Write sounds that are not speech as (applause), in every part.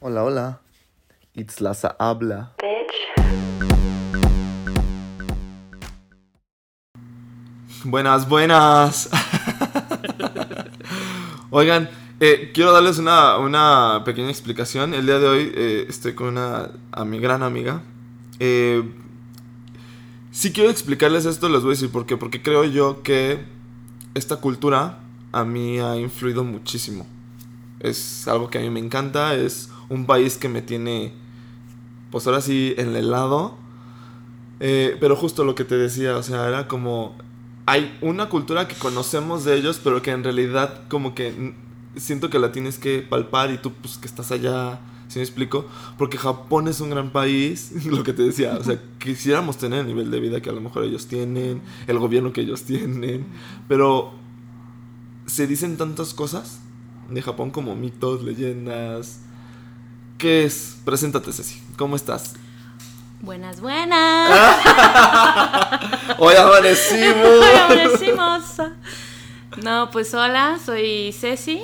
Hola, hola. Itzlaza habla. Buenas, buenas. (laughs) Oigan, eh, quiero darles una, una pequeña explicación. El día de hoy eh, estoy con una a mi gran amiga. Eh, si quiero explicarles esto, les voy a decir por qué. Porque creo yo que esta cultura a mí ha influido muchísimo. Es algo que a mí me encanta. Es un país que me tiene, pues ahora sí, en el helado. pero justo lo que te decía, o sea, era como hay una cultura que conocemos de ellos, pero que en realidad como que siento que la tienes que palpar y tú pues que estás allá, ¿sí me explico? Porque Japón es un gran país, (laughs) lo que te decía, o sea, (laughs) quisiéramos tener el nivel de vida que a lo mejor ellos tienen, el gobierno que ellos tienen, pero se dicen tantas cosas de Japón como mitos, leyendas. ¿Qué es? Preséntate, Ceci. ¿Cómo estás? Buenas, buenas. (laughs) Hoy amanecimos. Hoy amanecimos. No, pues hola, soy Ceci.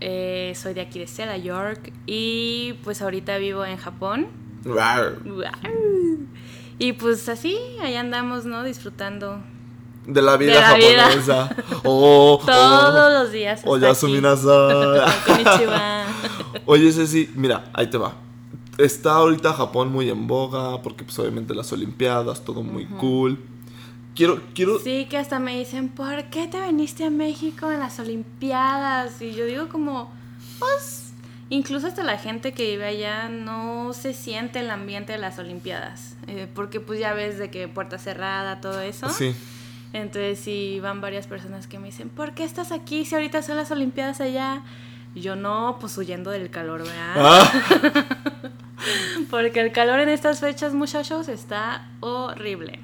Eh, soy de aquí de Stella York. Y pues ahorita vivo en Japón. Y pues así, ahí andamos, ¿no? Disfrutando. De la vida japonesa. (laughs) Oh, Todos los días. Oye, (laughs) Oye, Ceci, mira, ahí te va está ahorita Japón muy en boga, porque pues obviamente las Olimpiadas, todo muy cool. Quiero, quiero... Sí, que hasta me dicen, ¿por qué te viniste a México en las Olimpiadas? Y yo digo como, pues, incluso hasta la gente que vive allá no se siente el ambiente de las Olimpiadas. Eh, porque pues ya ves de que puerta cerrada, todo eso. Sí. Entonces sí, van varias personas que me dicen, ¿por qué estás aquí si ahorita son las Olimpiadas allá? Y yo no, pues huyendo del calor, ¿verdad? Ah. (laughs) Porque el calor en estas fechas, muchachos, está horrible.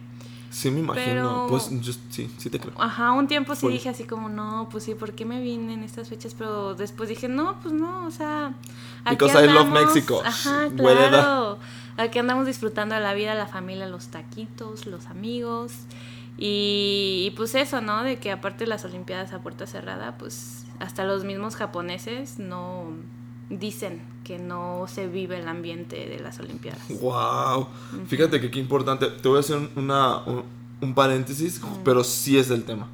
Sí, me imagino. pues yo sí, sí te creo. Ajá, un tiempo sí dije así como, no, pues sí, ¿por qué me vine en estas fechas? Pero después dije, no, pues no, o sea. Aquí Because andamos, I love Mexico. Ajá, claro. Aquí andamos disfrutando de la vida, la familia, los taquitos, los amigos. Y, y, pues eso, ¿no? De que aparte de las Olimpiadas a puerta cerrada, pues hasta los mismos japoneses no dicen que no se vive el ambiente de las Olimpiadas. ¡Wow! Fíjate que qué importante. Te voy a hacer una, un, paréntesis, pero sí es el tema.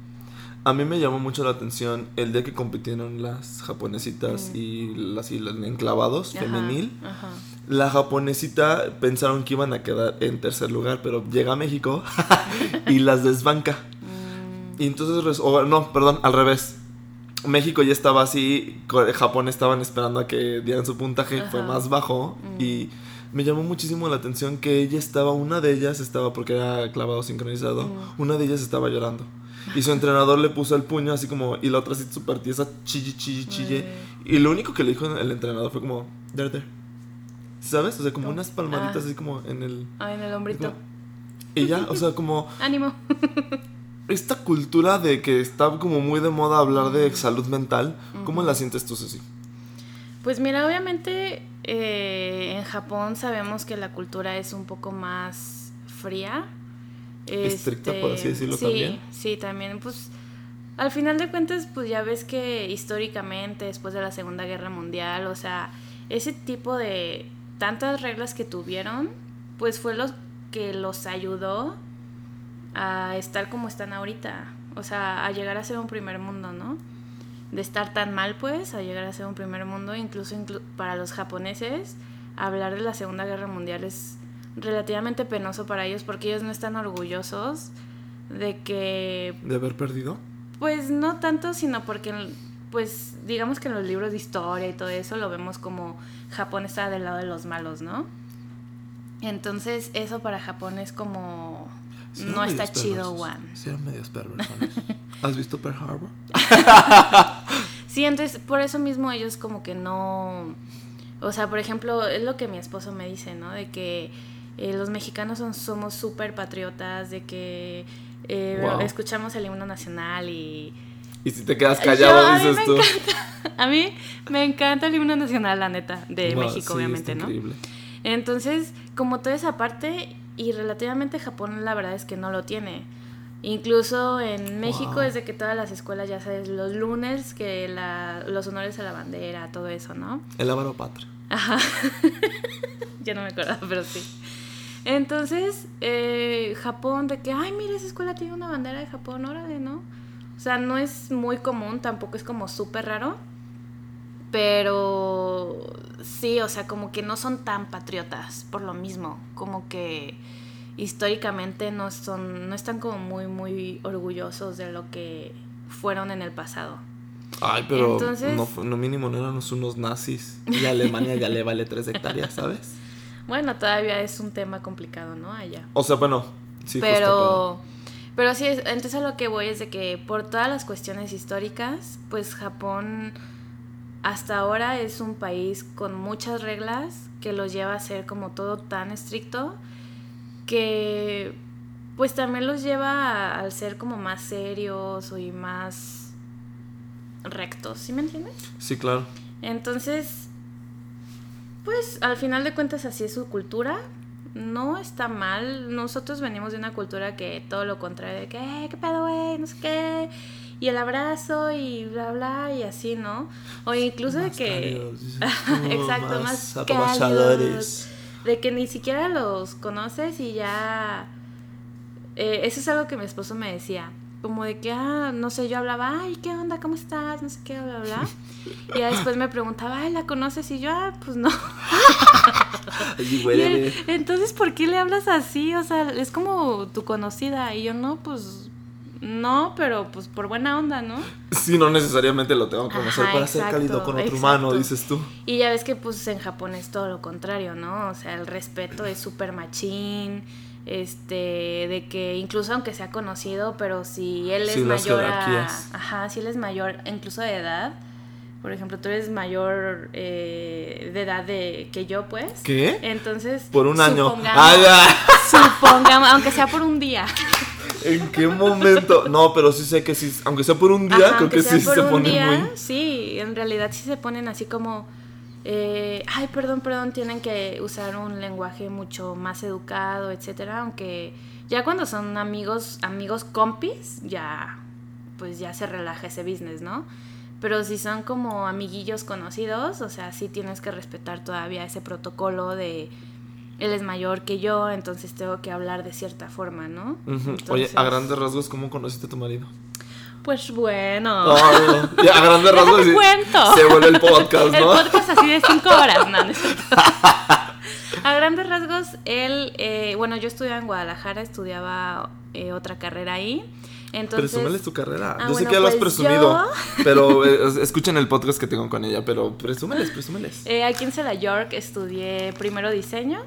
A mí me llamó mucho la atención el día que compitieron las japonesitas y las, y enclavados femenil. La japonesita pensaron que iban a quedar en tercer lugar, pero llega a México (laughs) y las desbanca. Mm. Y entonces, no, perdón, al revés México ya estaba así, Japón estaban esperando a que dieran su puntaje, fue más bajo mm. y me llamó muchísimo la atención que ella estaba, una de ellas estaba, porque era clavado sincronizado, mm. una de ellas estaba llorando. Y su entrenador le puso el puño así como, y la otra así súper tiesa, chille, chille, chille. Y lo único que le dijo el entrenador fue como, there, there. ¿Sabes? O sea, como unas palmaditas ah. así como en el... Ah, en el hombrito. y ya, o sea, como... (laughs) Ánimo. (laughs) esta cultura de que está como muy de moda hablar de salud mental, ¿cómo la sientes tú, Ceci? Pues mira, obviamente eh, en Japón sabemos que la cultura es un poco más fría. Estricta, por así decirlo sí, también. Sí, también, pues al final de cuentas, pues ya ves que históricamente, después de la Segunda Guerra Mundial, o sea, ese tipo de tantas reglas que tuvieron, pues fue lo que los ayudó a estar como están ahorita. O sea, a llegar a ser un primer mundo, ¿no? De estar tan mal, pues, a llegar a ser un primer mundo, incluso para los japoneses, hablar de la Segunda Guerra Mundial es relativamente penoso para ellos porque ellos no están orgullosos de que... ¿De haber perdido? Pues no tanto, sino porque, pues, digamos que en los libros de historia y todo eso lo vemos como Japón está del lado de los malos, ¿no? Entonces, eso para Japón es como no está chido, Juan. Sí, eran medios perversones. (laughs) ¿Has visto Pearl Harbor? (laughs) sí, entonces por eso mismo ellos como que no... O sea, por ejemplo, es lo que mi esposo me dice, ¿no? De que eh, los mexicanos son, somos súper patriotas, de que eh, escuchamos el himno nacional y... Y si te quedas callado, dices tú. (laughs) a mí me encanta el himno nacional, la neta, de México, obviamente, ¿no? Increíble. Entonces, como toda esa parte, y relativamente Japón la verdad es que no lo tiene. Incluso en México es de que todas las escuelas, ya sabes, los lunes, que la, los honores a la bandera, todo eso, ¿no? El ávaro patrio. Ajá. (laughs) ya no me acordaba, pero sí. Entonces, eh, Japón, de que, ay, mira, esa escuela tiene una bandera de Japón, órale, ¿no? O sea, no es muy común, tampoco es como súper raro. Pero sí, o sea, como que no son tan patriotas por lo mismo. Como que históricamente no son, no están como muy, muy orgullosos de lo que fueron en el pasado. Ay, pero no, no mínimo no eran unos nazis. Y Alemania ya le vale tres hectáreas, ¿sabes? (laughs) Bueno, todavía es un tema complicado, ¿no? Allá. O sea, bueno, sí. Pero, pero sí, entonces a lo que voy es de que por todas las cuestiones históricas, pues Japón hasta ahora es un país con muchas reglas que lo lleva a ser como todo tan estricto que pues también los lleva al ser como más serios y más rectos, ¿sí me entiendes? Sí, claro. Entonces, pues al final de cuentas así es su cultura. No está mal. Nosotros venimos de una cultura que todo lo contrario, de que, eh, ¿qué pedo, güey? No sé qué y el abrazo y bla bla y así, ¿no? O incluso de que (laughs) exacto, más, más de que ni siquiera los conoces y ya eh, eso es algo que mi esposo me decía, como de que ah, no sé, yo hablaba, "Ay, ¿qué onda? ¿Cómo estás?" no sé qué, bla bla. (laughs) y después me preguntaba, "Ay, ¿la conoces?" y yo, "Ah, pues no." (laughs) (laughs) entonces, ¿por qué le hablas así? O sea, es como tu conocida y yo no, pues no, pero pues por buena onda, ¿no? Sí, no necesariamente lo tengo que conocer para ser cálido con otro humano, dices tú. Y ya ves que pues en Japón es todo lo contrario, ¿no? O sea, el respeto es súper machín, este, de que incluso aunque sea conocido, pero si él es mayor Ajá, si él es mayor, incluso de edad, por ejemplo, tú eres mayor eh, de edad de que yo, pues. ¿Qué? Entonces. Por un año. Ah, (laughs) supongamos, aunque sea por un día. ¿En qué momento? No, pero sí sé que sí, aunque sea por un día, creo que sí se ponen muy... Sí, en realidad sí se ponen así como... Eh, ay, perdón, perdón, tienen que usar un lenguaje mucho más educado, etcétera, aunque ya cuando son amigos, amigos compis, ya pues ya se relaja ese business, ¿no? Pero si son como amiguillos conocidos, o sea, sí tienes que respetar todavía ese protocolo de él es mayor que yo, entonces tengo que hablar de cierta forma, ¿no? Oye, a grandes rasgos, ¿cómo conociste a tu marido? Pues bueno. a grandes (laughs) rasgos. Sí, cuento. Se vuelve el podcast, ¿no? El podcast así de cinco horas, no, (laughs) A grandes rasgos, él, eh, bueno, yo estudiaba en Guadalajara, estudiaba eh, otra carrera ahí. Entonces, Presúmeles tu carrera. Ah, yo sé que ya lo has pues presumido, (laughs) pero eh, escuchen el podcast que tengo con ella, pero presúmeles, presúmeles. aquí en Cela York estudié primero diseño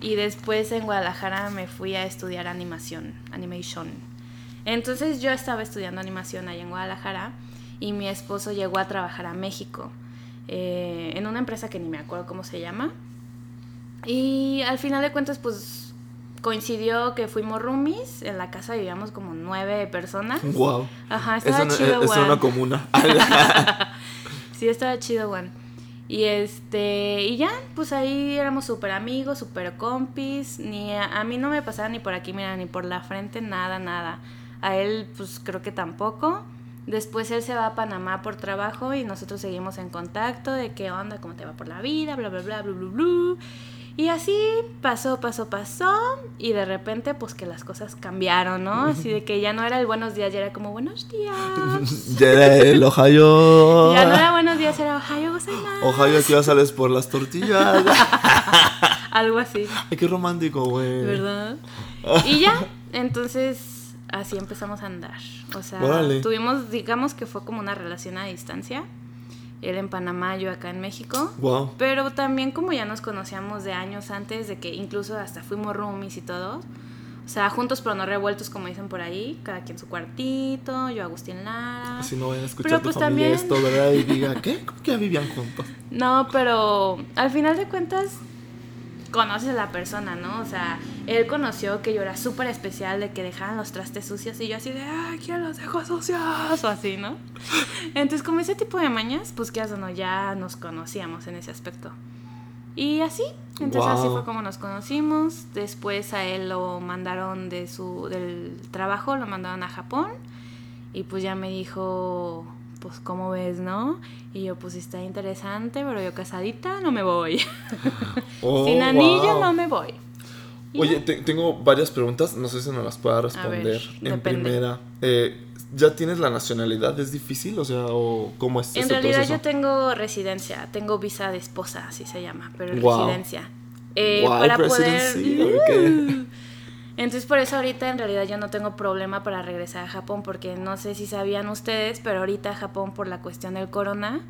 y después en Guadalajara me fui a estudiar animación, animation. Entonces yo estaba estudiando animación ahí en Guadalajara y mi esposo llegó a trabajar a México eh, en una empresa que ni me acuerdo cómo se llama. Y al final de cuentas pues coincidió que fuimos roomies, en la casa vivíamos como nueve personas. Wow. Ajá, estaba chido, Es una comuna. (laughs) (laughs) sí, estaba chido, Juan. Y este, y ya, pues ahí éramos súper amigos, súper compis, ni a, mí no me pasaba ni por aquí, mira, ni por la frente, nada, nada. A él, pues creo que tampoco. Después él se va a Panamá por trabajo y nosotros seguimos en contacto de qué onda, cómo te va por la vida, bla, bla, bla, bla, bla, bla. Y así pasó, pasó, pasó. Y de repente, pues que las cosas cambiaron, ¿no? Así de que ya no era el buenos días, ya era como buenos días. (laughs) ya era el Ohio. Ya no era buenos días, era Ohio gozaimasu. Ohio, aquí ya sales por las tortillas. (laughs) Algo así. Ay, qué romántico, güey. ¿Verdad? Y ya, entonces así empezamos a andar. O sea, tuvimos, digamos que fue como una relación a distancia él en Panamá, yo acá en México. Wow. Pero también como ya nos conocíamos de años antes, de que incluso hasta fuimos roomies y todo. O sea, juntos pero no revueltos, como dicen por ahí, cada quien su cuartito, yo Agustín Lara. Así no vayan a escuchar pero, pues, también... esto, ¿verdad? Y diga, ¿qué? ¿Cómo que ya vivían juntos? No, pero al final de cuentas conoces a la persona, ¿no? O sea, él conoció que yo era súper especial de que dejaban los trastes sucios y yo así de, ah, ¿quién los dejó sucios? O así, ¿no? Entonces, como ese tipo de mañas, pues que no, ya nos conocíamos en ese aspecto. Y así, entonces así fue como nos conocimos. Después a él lo mandaron de su, del trabajo, lo mandaron a Japón. Y pues ya me dijo pues, ¿cómo ves, no? Y yo, pues, está interesante, pero yo casadita no me voy. (laughs) Oh, Sin anillo wow. no me voy. Y Oye, te- tengo varias preguntas, no sé si nos las pueda responder. ver, en depende. primera, eh, ¿ya tienes la nacionalidad? ¿Es difícil? O sea, ¿o ¿cómo es En realidad proceso? yo tengo residencia, tengo visa de esposa, así se llama, pero Wow. residencia. Eh, Wow, para poder... ok. (laughs) Entonces por eso ahorita en realidad yo no tengo problema para regresar a Japón, porque no sé si sabían ustedes, pero ahorita Japón por la cuestión del corona,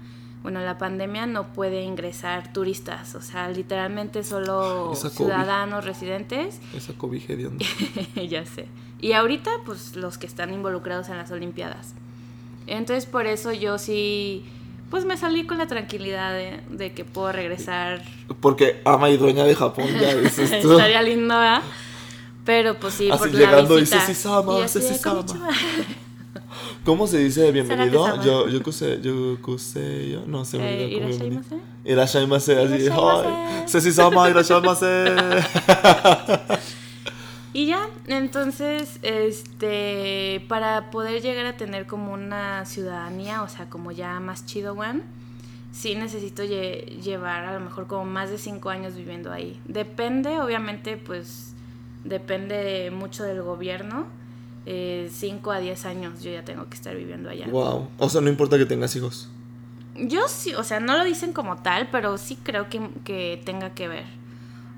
bueno, la pandemia no puede ingresar turistas, o sea, literalmente solo ciudadanos residentes Esa cobija de onda. (laughs) ya sé. Y ahorita, pues los que están involucrados en las Olimpiadas. Entonces, por eso yo sí, pues me salí con la tranquilidad de, de que puedo regresar. Porque ama y dueña de Japón, ya dices tú. (laughs) Estaría lindo, ¿verdad? Pero pues sí, Así por llegando la visita. "Konnichiwa". (laughs) ¿Cómo se dice bienvenido? Yo, yo kuse, yo kuse, yo no sé. Eh, irashaimase. Irashaimase, así. ¡ay! Sesi-sama, irashaimase. (laughs) Y ya, entonces, este, para poder llegar a tener como una ciudadanía, o sea, como ya más chido, one, sí necesito lle- llevar a lo mejor como más de cinco años viviendo ahí. Depende, obviamente, pues, depende mucho del gobierno. Eh, cinco a diez años yo ya tengo que estar viviendo allá. Wow. O sea, no importa que tengas hijos. Yo sí, o sea, no lo dicen como tal, pero sí creo que, que tenga que ver.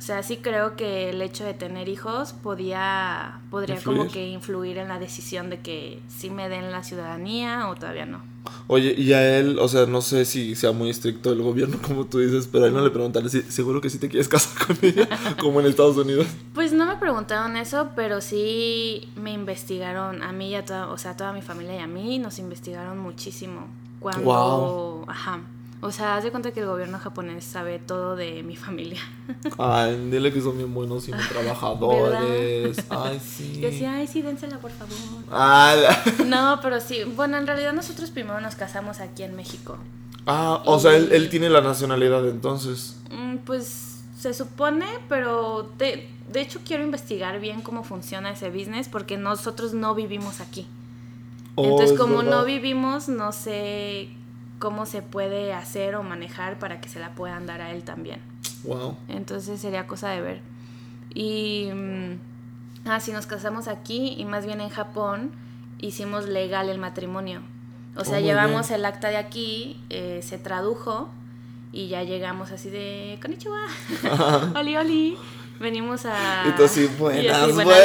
O sea, sí creo que el hecho de tener hijos podía, podría como que influir en la decisión de que sí me den la ciudadanía o todavía no. Oye, y a él, o sea, no sé si sea muy estricto el gobierno, (laughs) como tú dices, pero a él no le preguntaron si seguro que sí te quieres casar con ella, (laughs) como en Estados Unidos. Pues no me preguntaron eso, pero sí me investigaron a mí y a toda, o sea, a toda mi familia y a mí nos investigaron muchísimo. Cuando, Guau. ajá. O sea, haz de cuenta que el gobierno japonés sabe todo de mi familia. (laughs) Ay, dile que son bien buenos y muy trabajadores. Ay, (laughs) sí. Yo decía, ay, sí, dénsela, por favor. Ah, la- (laughs) No, pero sí. Bueno, en realidad nosotros primero nos casamos aquí en México. ah, o sea, él, él tiene la nacionalidad entonces. Mm, Pues se supone, pero de, de hecho quiero investigar bien cómo funciona ese business porque nosotros no vivimos aquí. Oh, Entonces, es como verdad. no vivimos, no sé cómo se puede hacer o manejar para que se la puedan dar a él también. Wow. Entonces sería cosa de ver. Y mm, ah, si nos casamos aquí y más bien en Japón, hicimos legal el matrimonio. O sea, Oh, llevamos bien. el acta de aquí, eh, se tradujo y ya llegamos así de konnichiwa, (laughs) oli oli. Venimos a. Y tú así, y "Buenas, así, buenas".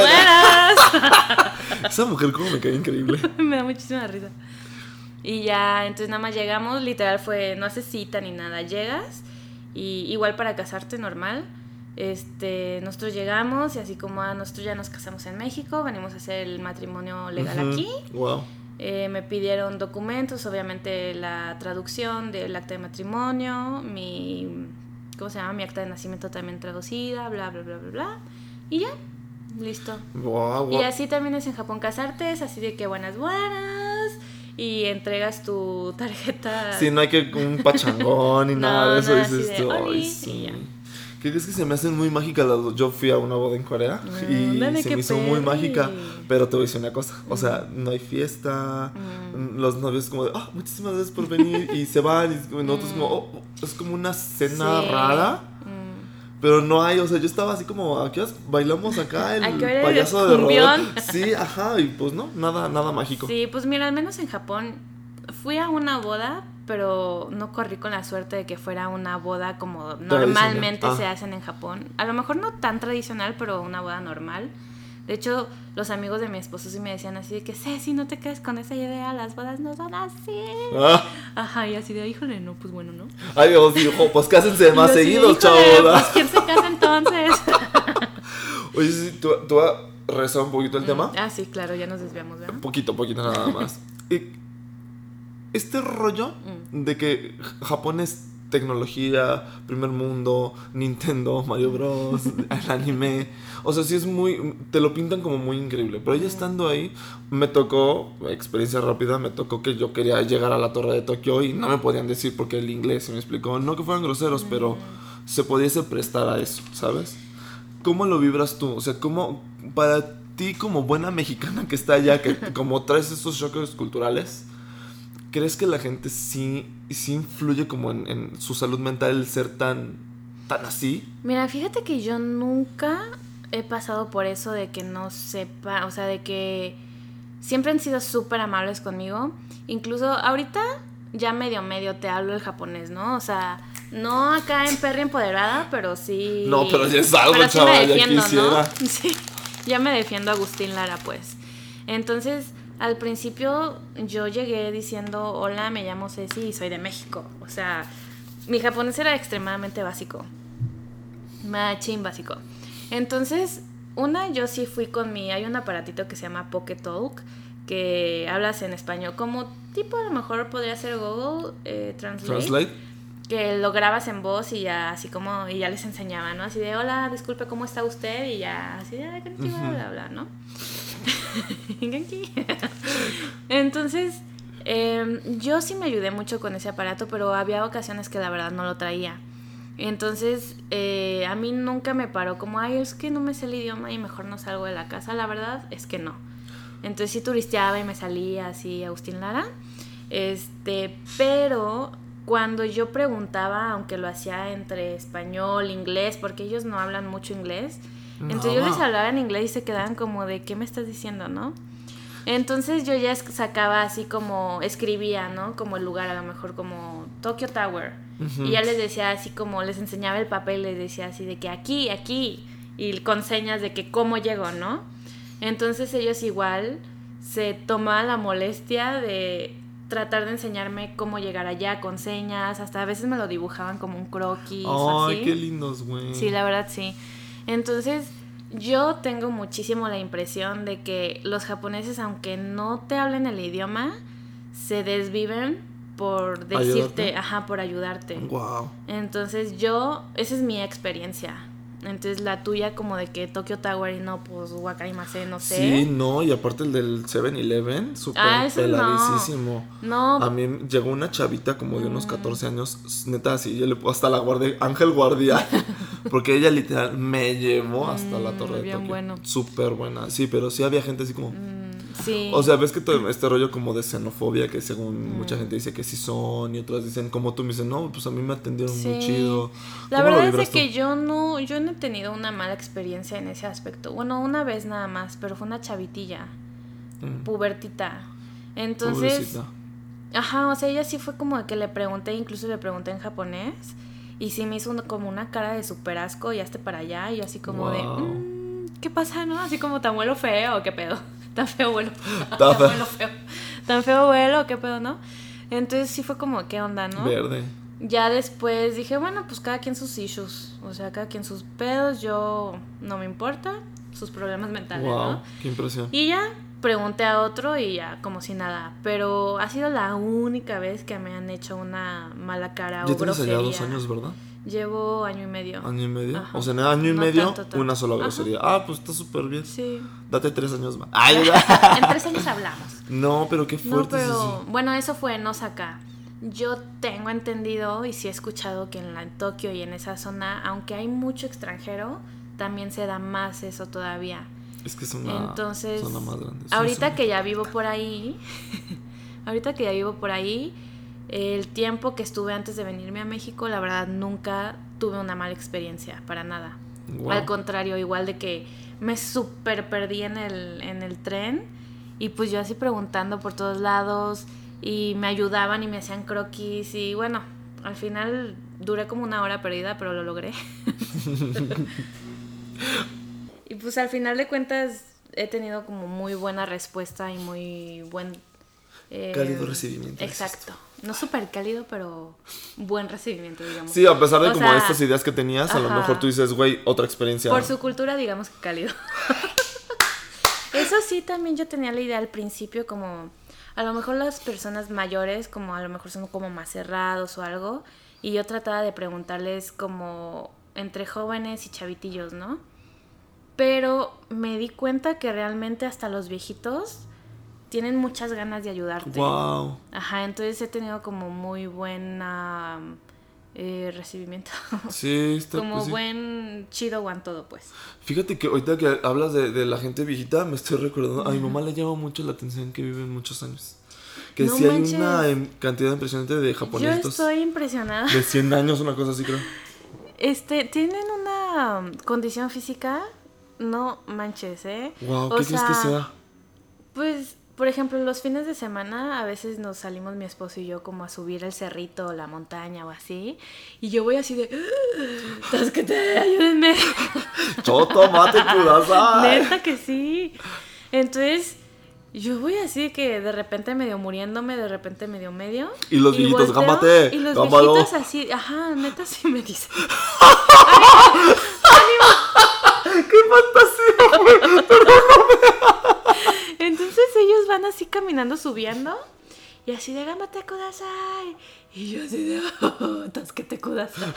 buenas". (laughs) Esa mujer como me cae increíble. (laughs) Me da muchísima risa. Y ya, entonces nada más llegamos, literal fue, no hace cita ni nada, llegas y igual para casarte normal. Este, nosotros llegamos y así como a nosotros ya nos casamos en México, venimos a hacer el matrimonio legal Ujú. aquí. Wow. Eh, me pidieron documentos, obviamente la traducción del acta de matrimonio, mi, ¿cómo se llama? Mi acta de nacimiento también traducida, bla, bla, bla, bla, bla. Y ya, listo. Wow, Y wow. así también es en Japón casarte, es así de que buenas, buenas. Y entregas tu (laughs) tarjeta. Sí, no hay que un pachangón (laughs) ni No, nada de eso. nada Dices de, tú, ay, sí. ¿Qué crees que se me hacen muy mágicas las dos? Yo fui a una boda en Corea y Ándale, se me hizo muy perri. mágica. Pero te voy a decir una cosa: o sea, no hay fiesta. Mm. Los novios, como de, ah, muchísimas gracias por venir. y se van. Y nosotros, como, oh, oh, es como una cena Sí. rara. Pero no hay, o sea, yo estaba así como, ¿a qué horas bailamos acá el ¿A qué hora payaso de cumbión? (laughs) Sí, ajá, y pues no, nada, nada mágico. Sí, pues mira, al menos en Japón fui a una boda, pero no corrí con la suerte de que fuera una boda como normalmente Tradicional. se Ah. hacen en Japón. A lo mejor no tan tradicional, pero una boda normal. De hecho, los amigos de mi esposo sí me decían así de que, Ceci, no te quedes con esa idea, las bodas no son así. Ah, Ajá, y así de, híjole, no, pues bueno, ¿no? ay, Dios, dijo, pues cásense más seguidos, "Híjole, chavos. Pues, ¿quién se casa entonces? (laughs) Oye, sí, tú, tú has rezado un poquito el tema. ah, sí, claro, ya nos desviamos, ¿verdad? Poquito, poquito nada más. (laughs) Y este rollo Mm. de que Japón es tecnología, primer mundo, Nintendo, Mario Bros, (laughs) el anime. O sea, sí es muy. Te lo pintan como muy increíble. Pero ya estando ahí, me tocó, experiencia rápida, me tocó que yo quería llegar a la Torre de Tokio y no me podían decir porque el inglés se me explicó. No que fueran groseros, pero se pudiese prestar a eso, ¿sabes? ¿Cómo lo vibras tú? O sea, ¿cómo para ti como buena mexicana que está allá, que (laughs) como traes esos choques culturales, ¿crees que la gente sí, sí influye como en, en su salud mental el ser tan, tan así? Mira, fíjate que yo nunca he pasado por eso de que no sepa, o sea, de que siempre han sido súper amables conmigo. Incluso ahorita ya medio medio te hablo el japonés, ¿no? O sea, no acá en Perry empoderada, pero sí. No, pero ya es algo, pero sí chaval, me ya defiendo, quisiera. ¿no? (laughs) Sí. Ya me defiendo a Agustín Lara, pues. Entonces, al principio yo llegué diciendo, hola, me llamo Ceci y soy de México. O sea, mi japonés era extremadamente básico. Machín básico. Entonces, una, yo sí fui con mi. Hay un aparatito que se llama Pocket Talk, que hablas en español, como tipo a lo mejor podría ser Google eh, Translate, Translate. Que lo grabas en voz y ya así como. Y ya les enseñaba, ¿no? Así de, hola, disculpe, ¿cómo está usted? Y ya, así de, "Ay, konnichiwa", Ujú. bla, bla, ¿no? (laughs) Entonces, eh, yo sí me ayudé mucho con ese aparato, pero había ocasiones que la verdad no lo traía. Entonces, eh, a mí nunca me paró como, ay, es que no me sé el idioma y mejor no salgo de la casa. La verdad es que no. Entonces sí turisteaba y me salía así Agustín Lara. Este, pero cuando yo preguntaba, aunque lo hacía entre español, inglés, porque ellos no hablan mucho inglés, entonces yo les hablaba en inglés y se quedaban como de, ¿qué me estás diciendo, no? Entonces yo ya sacaba así como, escribía, ¿no? Como el lugar, a lo mejor como Tokyo Tower. Ujú. Y ya les decía así como, les enseñaba el papel, les decía así de que aquí, aquí, y con señas de que cómo llegó, ¿no? Entonces ellos igual se tomaban la molestia de tratar de enseñarme cómo llegar allá con señas, hasta a veces me lo dibujaban como un croquis o Ay, así. qué lindos, güey. Sí, la verdad sí. Entonces, yo tengo muchísimo la impresión de que los japoneses, aunque no te hablen el idioma, se desviven por decirte, ¿Ayudarte? ajá, por ayudarte. Wow. Entonces, yo, esa es mi experiencia. Entonces, la tuya como de que Tokyo Tower y no, pues Wakarimase, no sé. Sí, no, y aparte el del 7-Eleven, súper Ah, ese no. peladísimo. No, A mí llegó una chavita como de unos 14 años, neta, así, yo le hasta la guardé, Ángel Guardia, (laughs) porque ella literal me llevó hasta la Mm, torre de Tokio. bueno. Súper buena, sí, pero sí había gente así como... mm, sí. O sea, ves que todo este rollo como de xenofobia, que según Mm. mucha gente dice que sí son, y otras dicen como tú me dicen, no, pues a mí me atendieron muy Sí. chido. La ¿Cómo lo verdad es tú? que yo no, yo no he tenido una mala experiencia en ese aspecto. Bueno, una vez nada más, pero fue una chavitilla, Mm, pubertita. Entonces, pobrecita. ajá, o sea, ella sí fue como que le pregunté, incluso le pregunté en japonés, y sí me hizo como una cara de super asco y hazte para allá, y yo así como de, Wow. "Mm, ¿qué pasa, no? Así como tan vuelo feo, ¿qué pedo? (laughs) Tan feo vuelo. (laughs) Tan vuelo feo. Tan feo vuelo, ¿qué pedo, no? Entonces sí fue como, ¿qué onda, no? Verde. Ya después dije, bueno, pues cada quien sus issues. O sea, cada quien sus pedos. Yo no me importa. Sus problemas mentales, Wow, ¿no? qué impresión. Y ya pregunté a otro y ya, como si nada. Pero ha sido la única vez que me han hecho una mala cara o Ya tienes allá grosería. dos años, ¿verdad? Llevo año y medio. Año y medio. Ajá. O sea, en el año y No medio, tanto, tanto. una sola Ajá. grosería. Ah, pues está súper bien. Sí. Date tres años más. (laughs) Ay, en tres años hablamos. no, pero qué No, fuerte pero es eso. bueno, eso fue en Osaka. Yo tengo entendido y sí he escuchado que en, la, en Tokio y en esa zona, aunque hay mucho extranjero, también se da más eso todavía. Es que una Entonces, más grande. Ahorita que ya vivo por ahí, (laughs) ahorita que ya vivo por ahí, el tiempo que estuve antes de venirme a México, la verdad nunca tuve una mala experiencia, para nada. Al contrario, igual de que me súper perdí en el, en el tren y pues yo así preguntando por todos lados y me ayudaban y me hacían croquis y bueno, al final duré como una hora perdida, pero lo logré. (laughs) (laughs) y pues al final de cuentas he tenido como muy buena respuesta y muy buen... eh, Cálido recibimiento, Exacto. No súper cálido, pero buen recibimiento, digamos. Sí, a pesar de O como sea, estas ideas que tenías, a lo mejor tú dices, güey, otra experiencia. Por su cultura, digamos que cálido. (laughs) Eso sí, también yo tenía la idea al principio como a lo mejor las personas mayores como a lo mejor son como más cerrados o algo y yo trataba de preguntarles como entre jóvenes y chavitillos, ¿no? Pero me di cuenta que realmente hasta los viejitos tienen muchas ganas de ayudarte. Wow. Ajá, entonces he tenido como muy buena eh, recibimiento. (laughs) Sí, está como pues, sí. buen chido guan todo, pues. Fíjate que ahorita que hablas de, de la gente viejita, me estoy recordando, a mi mamá le llama mucho la atención que viven muchos años. Que No sí hay una em, cantidad impresionante de Yo japoneses estoy impresionada. de 100 años, una cosa así creo. Este, tienen una um, condición física, no manches, ¿eh? Wow, O ¿qué crees que sea, sea? Pues, por ejemplo, los fines de semana a veces nos salimos mi esposo y yo como a subir el cerrito o la montaña o así. Y yo voy así de... ¡Tasquete! ¡Ayúdenme! (laughs) Choto, mate, kudasai. (laughs) Neta que sí. Entonces, yo voy así que de repente medio muriéndome, de repente medio medio. Y los viejitos, "Gámbate, Y los gámbalo". viejitos así, ajá, neta sí me dicen. (laughs) ¡Qué fantasía! Entonces ellos van así caminando, subiendo. Y así de gámbate kudasai. Y yo así de, oh, tasquete kudasai.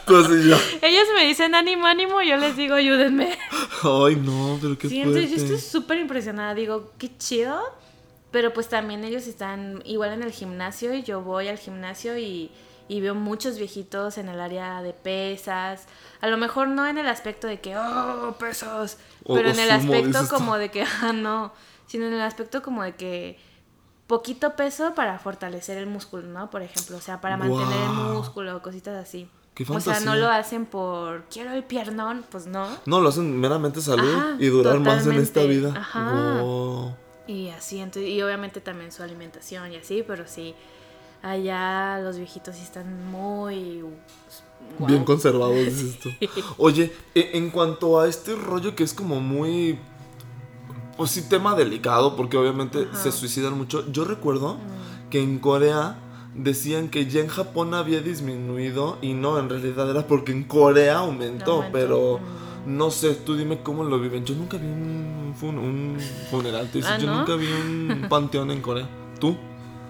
Entonces ya. Ellos me dicen ánimo, ánimo, y yo les digo ayúdenme. Ay, no, pero qué Sí, entonces yo estoy súper impresionada. Digo, qué chido. Pero pues también ellos están igual en el gimnasio y yo voy al gimnasio y, y veo muchos viejitos en el área de pesas. A lo mejor no en el aspecto de que, oh, pesos. O- pero o en el sumo, aspecto como de que, (laughs) ah, no. Sino en el aspecto como de que poquito peso para fortalecer el músculo, ¿no? Por ejemplo, o sea, para mantener el músculo, cositas así. Qué o sea, no lo hacen por quiero el piernón, pues no. No, lo hacen meramente salud Ajá, y durar más en esta vida. Ajá. Wow. Y así, entonces, y obviamente también su alimentación y así, pero sí, allá los viejitos sí están muy... guau. Bien conservados, dices (laughs) tú. Oye, e- en cuanto a este rollo que es como muy. Pues sí, tema delicado, porque obviamente se suicidan mucho. Yo recuerdo Mm. que en Corea decían que ya en Japón había disminuido y no, en realidad era porque en Corea aumentó, Aumentó, pero mm. no sé, tú dime cómo lo viven. Yo nunca vi un, fun- un funeral, te Ah, yo nunca vi un (laughs) panteón en Corea. ¿Tú?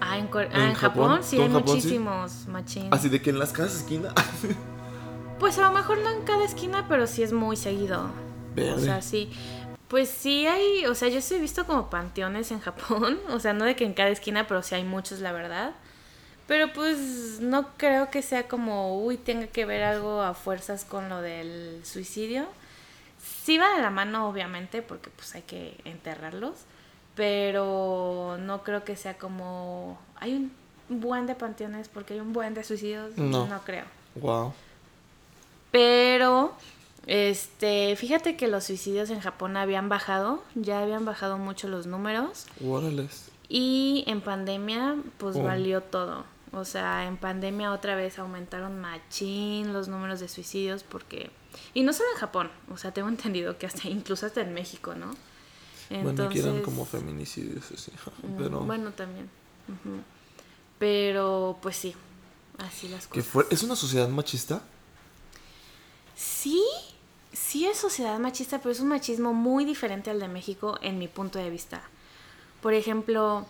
Ah, en, Core- ¿En ah, en Japón, Japón? sí ¿Tú hay sí? muchísimos machín. Así de que en las casas esquina. (laughs) Pues a lo mejor no en cada esquina, pero sí es muy seguido. O Verde. sea, sí. Pues sí hay, o sea, yo sí he visto como panteones en Japón, (laughs) o sea, no de que en cada esquina, pero sí hay muchos, la verdad. Pero pues no creo que sea como, uy, tenga que ver algo a fuerzas con lo del suicidio. Sí va de la mano, obviamente, porque pues hay que enterrarlos, pero no creo que sea como, hay un buen de panteones porque hay un buen de suicidios, No. no creo. wow. Pero, este, fíjate que los suicidios en Japón habían bajado, ya habían bajado mucho los números. Órales. Y en pandemia, pues Oh. valió todo. O sea, en pandemia otra vez aumentaron machín los números de suicidios porque... Y no solo en Japón, o sea, tengo (laughs) entendido que hasta incluso hasta en México, ¿no? Bueno, aquí eran como feminicidios, así. (laughs) mm, Pero. Bueno, también. Pero, pues sí, así las ¿qué cosas. fue? ¿Es una sociedad machista? Sí, sí es sociedad machista, pero es un machismo muy diferente al de México en mi punto de vista. Por ejemplo,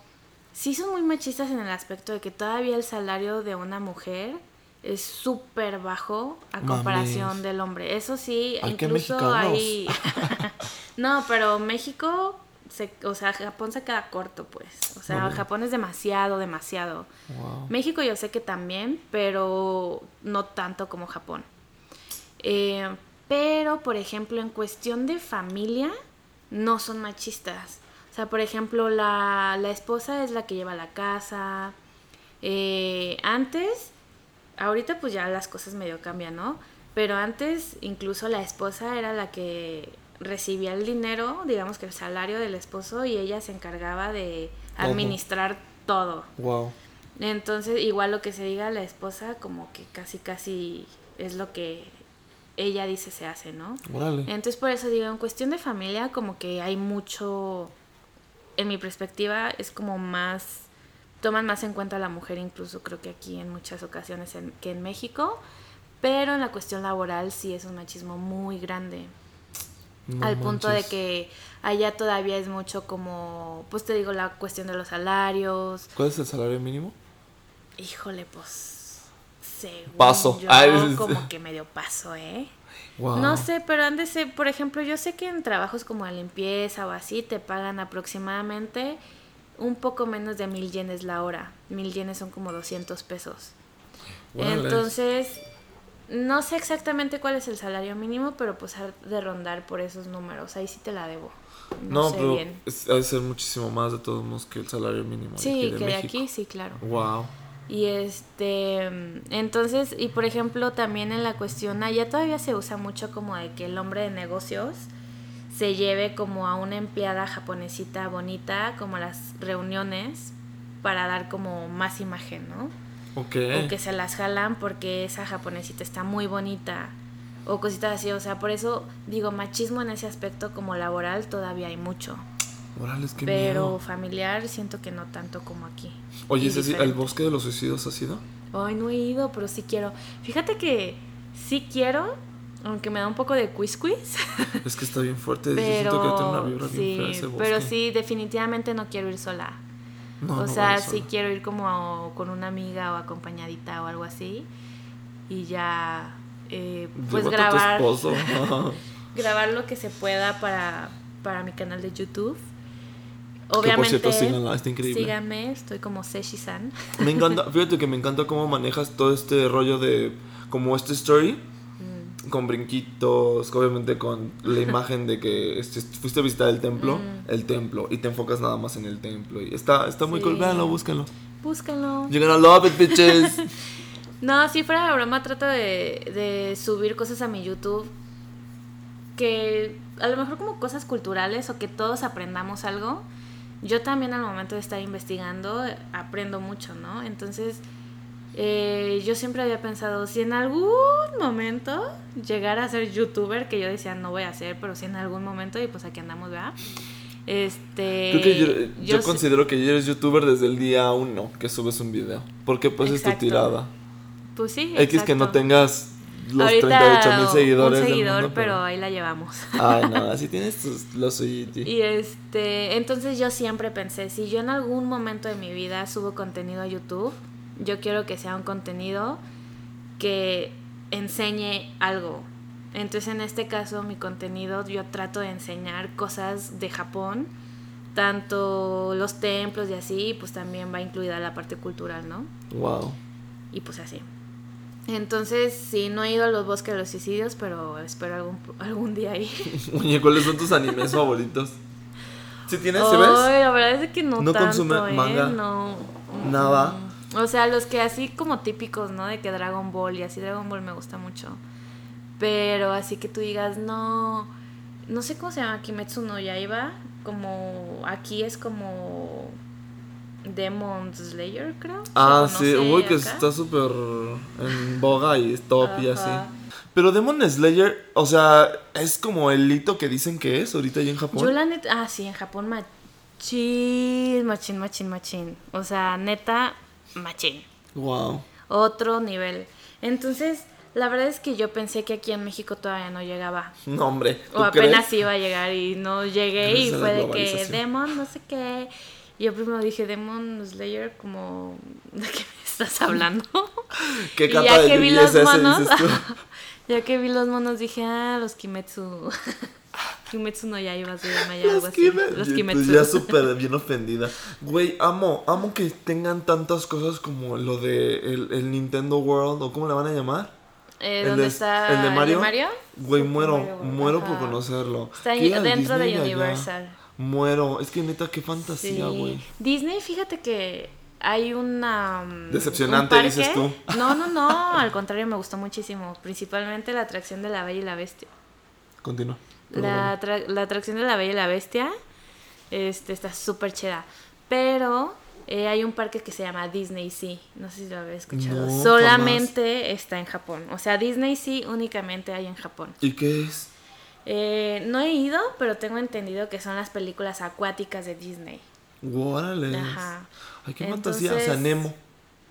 sí son muy machistas en el aspecto de que todavía el salario de una mujer es súper bajo a Mames. comparación del hombre. Eso sí, Ay, incluso hay... (laughs) (laughs) no, pero México, se, o sea, Japón se queda corto, pues. O sea. Japón es demasiado, demasiado. Wow. México yo sé que también, pero no tanto como Japón. Eh, pero, por ejemplo, en cuestión de familia, no son machistas. O sea, por ejemplo, la, la esposa es la que lleva la casa. Eh, antes, ahorita pues ya las cosas medio cambian, ¿no? Pero antes incluso la esposa era la que recibía el dinero, digamos que el salario del esposo, y ella se encargaba de administrar todo. Wow. Entonces, igual lo que se diga a la esposa, como que casi, casi es lo que ella dice se hace, ¿no? Órale. Entonces, por eso digo, en cuestión de familia, como que hay mucho, en mi perspectiva, es como más, toman más en cuenta a la mujer, incluso creo que aquí en muchas ocasiones en- que en México, pero en la cuestión laboral sí es un machismo muy grande. No al punto de que allá todavía es mucho como, pues te digo, la cuestión de los salarios, ¿Cuál es el salario mínimo? Híjole, pues. Según Paso. Yo, Ay, es- como que medio paso, ¿eh? Wow. No sé, pero ser, por ejemplo, yo sé que en trabajos como de limpieza o así te pagan aproximadamente un poco menos de mil yenes la hora. Mil yenes son como 200 pesos. Entonces, No sé exactamente cuál es el salario mínimo, pero pues de rondar por esos números. Ahí sí te la debo. No, No, sé pero bien. es- ha de ser muchísimo más de todos modos que el salario mínimo. Sí, de que de México. aquí sí, claro. Wow. Y este, entonces, y por ejemplo, también en la cuestión, allá todavía se usa mucho como de que el hombre de negocios se lleve como a una empleada japonesita bonita, como a las reuniones, para dar como más imagen, ¿no? Ok. O que se las jalan porque esa japonesita está muy bonita. O cositas así, o sea, por eso digo, machismo en ese aspecto como laboral todavía hay mucho. Qué pero miedo. familiar siento que no tanto como aquí. Oye, y ese sí, ¿el bosque de los suicidios ha sido? Ay, no he ido, pero sí quiero. Fíjate que sí quiero, aunque me da un poco de quiz quiz. Es que está bien fuerte. yo siento que tiene una Pero vibra bien sí, fea ese bosque. pero sí, definitivamente no quiero ir sola. No, o no sea, vayas sí quiero ir como con una amiga o acompañadita o algo así. Y ya, eh, pues Llévate a tu grabar, esposo. (laughs) grabar lo que se pueda para, para mi canal de YouTube. Que, por Obviamente, cierto, síganla, está increíble. síganme, estoy como Seshi-san. Me encanta, (laughs) fíjate que me encanta cómo manejas todo este rollo de como este story. Con brinquitos, obviamente con la imagen de que este, fuiste a visitar el templo, Mm. el templo y te enfocas nada más en el templo y está está muy Sí. cool, véanlo, búsquenlo. Búsquenlo. You're gonna love it, bitches. (laughs) No, si fuera de broma, trato de, de subir cosas a mi YouTube que a lo mejor como cosas culturales o que todos aprendamos algo. Yo también al momento de estar investigando aprendo mucho, ¿no? Entonces, eh, yo siempre había pensado, si en algún momento llegara a ser youtuber, que yo decía no voy a hacer, pero si en algún momento, y pues aquí andamos, ¿verdad? Este, Creo que yo, yo sé- considero que eres youtuber desde el día uno que subes un video, porque pues es tu Exacto. tirada. Pues sí, X que no exacto. tengas los Ahorita 38 mil seguidores un seguidor, mundo, pero ahí la llevamos. Ay, no, (laughs) así tienes tus, lo suyito. Y este, entonces yo siempre pensé, si yo en algún momento de mi vida subo contenido a YouTube, yo quiero que sea un contenido que enseñe algo. Entonces en este caso mi contenido yo trato de enseñar cosas de Japón, tanto los templos y así, pues también va incluida la parte cultural, ¿no? Wow. Y pues así. Entonces, sí, no he ido a los bosques de los suicidios, pero espero algún, algún día ir. (laughs) Oye, ¿cuáles son tus animes favoritos? ¿Sí tienes? ¿Sí Ay, ves? la verdad es que no, ¿No tanto, consume ¿eh? manga? No. Nada. O sea, los que así como típicos, ¿no? De que Dragon Ball y así Dragon Ball me gusta mucho. Pero así que tú digas, no. No sé cómo se llama Kimetsu no Yaiba. Como. Aquí es como. Demon Slayer, creo. Ah, O no sí, uy, que acá. está súper en boga y es top y así. Pero Demon Slayer, o sea, es como el hito que dicen que es ahorita allá en Japón. Yo la neta, ah, sí, en Japón machín, machín, machín, machín. O sea, neta, machín. Wow. Otro nivel. Entonces, la verdad es que yo pensé que aquí en México todavía no llegaba. No, hombre. O ¿tú apenas crees? iba a llegar y no llegué y fue de que. Demon, no sé qué. Yo primero dije Demon Slayer, como, ¿de qué me estás hablando? (laughs) ¿Qué y ya de que vi los monos, (laughs) ya que vi los monos dije, ah, los Kimetsu. (laughs) Kimetsu no ya iba a ser llama ya algo Los (laughs) así. Kime- Los Yo- Kimetsu. pues ya súper bien ofendida. Güey, amo, amo que tengan tantas cosas como lo de el, el Nintendo World, o cómo le van a llamar. Eh, El ¿Dónde de- está el de Mario? Güey, muero, Mario muero por conocerlo. Está ¿Qué era el dentro de allá? Universal. Muero, es que neta, qué fantasía, Sí. güey. Disney, fíjate que hay una... mm, Decepcionante, un dices tú. No, no, no, (laughs) al contrario, me gustó muchísimo. Principalmente la atracción de la Bella y la Bestia. Continúa. La, la atracción de la Bella y la Bestia este, está súper chida. Pero eh, hay un parque que se llama Disney Sea. No sé si lo había escuchado. No, Solamente está en Japón. O sea, Disney Sea únicamente hay en Japón. ¿Y qué es? Eh, no he ido, pero tengo entendido que son las películas acuáticas de Disney. Órale. Ajá. Ay, qué fantasía. O sea, Nemo.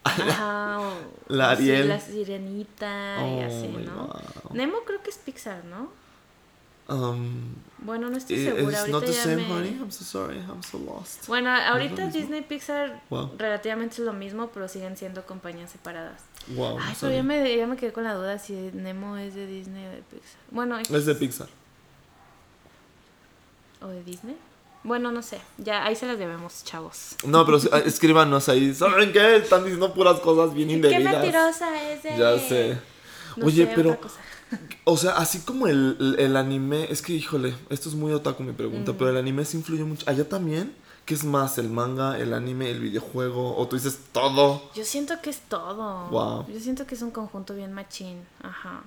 Ajá. (laughs) La sí, Ariel. la sirenita y así, ¿no? wow. Nemo creo que es Pixar, ¿no? Um, Bueno, no estoy segura. it's Ahorita not the same, me- honey. I'm so sorry. I'm so lost. Bueno, ahorita mismo? Disney y Pixar Wow. relativamente es lo mismo, pero siguen siendo compañías separadas. Wow. no Ay, pero ya me, ya me quedé con la duda si Nemo es de Disney o de Pixar. Bueno, Es de Pixar. ¿o de Disney? Bueno, no sé. Ya ahí se las debemos, chavos. No, pero ah, (laughs) escríbanos ahí. ¿Saben qué? Están diciendo puras cosas bien Qué indebidas. mentirosa es de... Ya sé. No Oye, sé, pero. O sea, así como el, el- anime, es que, híjole, esto es muy otaku mi pregunta, pero el anime sí influye mucho. ¿Allá también? ¿Qué es más, el manga, el anime, el videojuego? ¿O tú dices todo? Yo siento que es todo. Wow. Yo siento que es un conjunto bien machín. Ajá.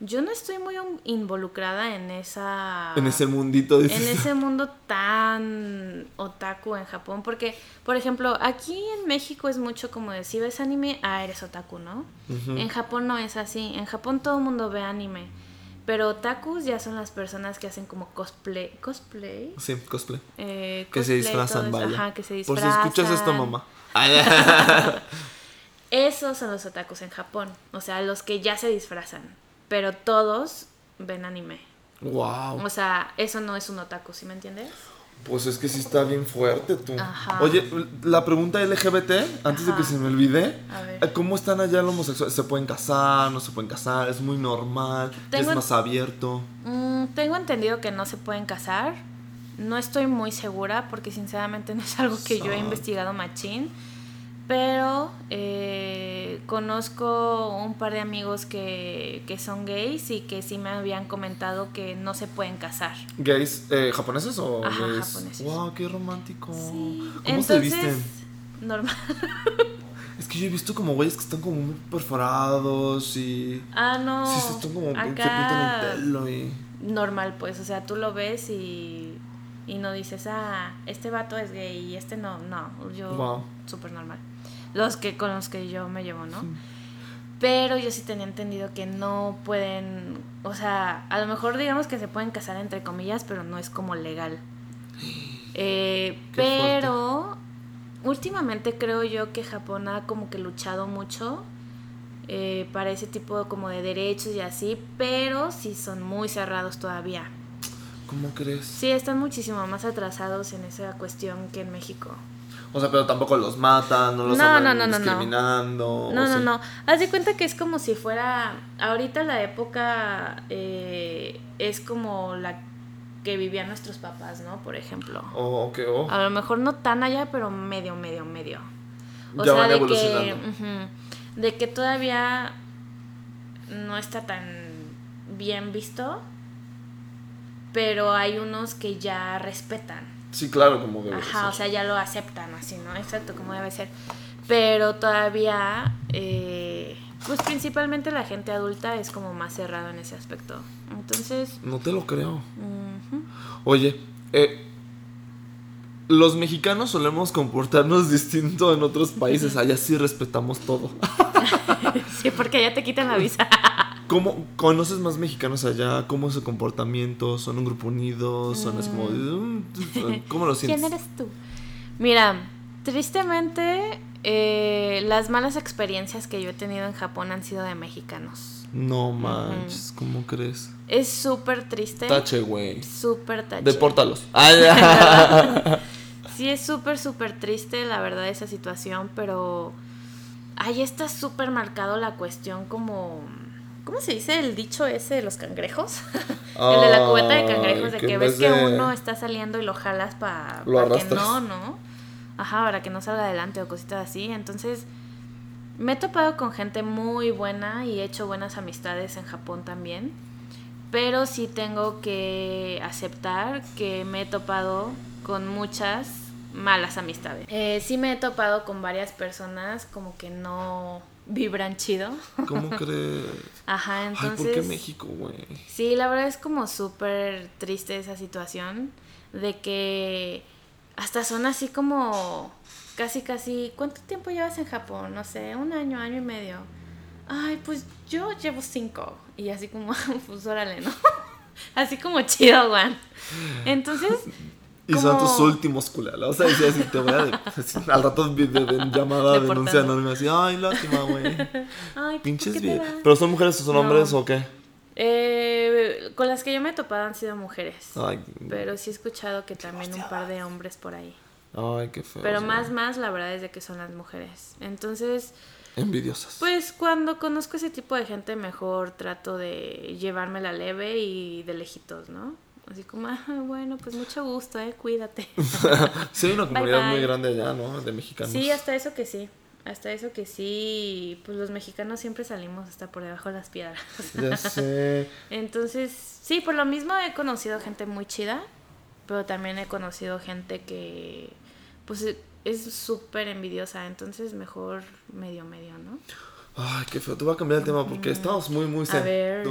Yo no estoy muy involucrada en esa. En ese mundito, dices. en ese mundo tan otaku en Japón. Porque, por ejemplo, aquí en México es mucho como de si ves anime, ah, eres otaku, ¿no? En Japón no es así. En Japón todo el mundo ve anime. Pero otakus ya son las personas que hacen como cosplay. ¿Cosplay? Sí, cosplay. Eh, Que se cosplay, disfrazan, vaya. Ajá, que se Por disfrazan. si escuchas esto, mamá. (laughs) (laughs) Esos son los otakus en Japón. O sea, los que ya se disfrazan. Pero todos ven anime. wow. O sea, eso no es un otaku, ¿sí me entiendes? Pues es que sí está bien fuerte tú. Ajá. Oye, la pregunta LGBT, antes de que se me olvide, A ver. ¿cómo están allá los homosexuales? ¿Se pueden casar? ¿No se pueden casar? ¿Es muy normal? Tengo- ¿Es más abierto? Mm, tengo entendido que no se pueden casar. No estoy muy segura porque sinceramente no es algo que yo he investigado machín. Pero eh, conozco un par de amigos que, que son gays y que sí me habían comentado que no se pueden casar. ¿Gays eh, japoneses o Ajá, gays? japoneses. Wow, qué romántico. Sí. ¿Cómo se Entonces, visten? Normal. (laughs) Es que yo he visto como güeyes que están como muy perforados y... Ah, no. Sí, se están como... Se pintan Acá el pelo y... normal, pues. O sea, tú lo ves y, y no dices, ah, este vato es gay y este no. No, yo Wow. súper normal. Los que con los que yo me llevo, ¿no? Pero yo sí tenía entendido que no pueden, o sea, a lo mejor digamos que se pueden casar entre comillas, pero no es como legal. (gasps) Eh, fuerte. pero últimamente creo yo que Japón ha como que luchado mucho eh, para ese tipo como de derechos y así, pero sí son muy cerrados todavía. ¿Cómo crees? Sí, están muchísimo más atrasados en esa cuestión que en México. O sea, pero tampoco los matan, no los No, andan no, no, discriminando. No, ¿o no, sí? no. Haz de cuenta que es como si fuera. Ahorita la época eh, es como la que vivían nuestros papás, ¿no? Por ejemplo. Oh, ok, oh. A lo mejor no tan allá, pero medio, medio, medio. O Ya sea, van de que, de que todavía no está tan bien visto, pero hay unos que ya respetan. Sí, claro, como debe Ajá, ser. o sea, ya lo aceptan así, ¿no? Exacto, como debe ser. Pero todavía, eh, pues principalmente la gente adulta es como más cerrado en ese aspecto. Entonces, No te lo creo. Oye, eh, los mexicanos solemos comportarnos (laughs) distinto en otros países. Allá sí respetamos todo. (laughs) sí, porque ya te quitan la visa. (laughs) ¿Cómo conoces más mexicanos allá? ¿Cómo es su comportamiento? ¿Son un grupo unido? ¿Son así como... "Mm, ¿Cómo lo sientes? ¿Quién eres tú? Mira, tristemente, eh, las malas experiencias que yo he tenido en Japón han sido de mexicanos. No manches, ¿cómo crees? Es súper triste. Tache, güey. Súper tache. Depórtalos. (laughs) Sí, es súper, súper triste, la verdad, esa situación, pero ahí está súper marcado la cuestión como... ¿Cómo se dice el dicho ese de los cangrejos? (laughs) el de la cubeta de cangrejos, de que ves que uno está saliendo y lo jalas para que no, ¿no? Ajá, para que no salga adelante o cositas así. Entonces, me he topado con gente muy buena y he hecho buenas amistades en Japón también. Pero sí tengo que aceptar que me he topado con muchas malas amistades. Eh, sí me he topado con varias personas como que no vibran chido. ¿Cómo (laughs) crees? Ajá, Ay, entonces... ¿por qué México, güey? Sí, la verdad es como súper triste esa situación de que hasta son así como casi casi ¿cuánto tiempo llevas en Japón? No sé, un año, año y medio. Ay, pues yo llevo cinco y así como (laughs) pues órale, ¿no? (laughs) así como chido, Juan. Entonces, Y son tus últimos culeros. O sea, decía así, te voy a... de- al rato de, de- llamada, denuncia anónima, así, ay, lástima, güey. (laughs) ay, Pinches ¿por qué te vie- vas? ¿Pero son mujeres o son No. hombres o qué? Eh, con las que yo me he topado han sido mujeres. Ay, Pero sí he escuchado que también un par de hombres por ahí. ay, qué feo. Pero más, más, la verdad es de que son las mujeres. Entonces, Envidiosas. pues cuando conozco ese tipo de gente, mejor trato de llevarme la leve y de lejitos, ¿no? Así como, ah, bueno, pues mucho gusto, ¿eh? Cuídate. (laughs) sí, una comunidad bye. muy grande allá, ¿no? De mexicanos. sí, hasta eso que sí. Hasta eso que sí, pues los mexicanos siempre salimos hasta por debajo de las piedras. Ya sé. (laughs) Entonces, sí, por lo mismo he conocido gente muy chida, pero también he conocido gente que, pues, e- es súper envidiosa. Entonces, mejor medio, medio, ¿no? Ay, qué feo. Te voy a cambiar el tema porque estamos muy, muy A ver.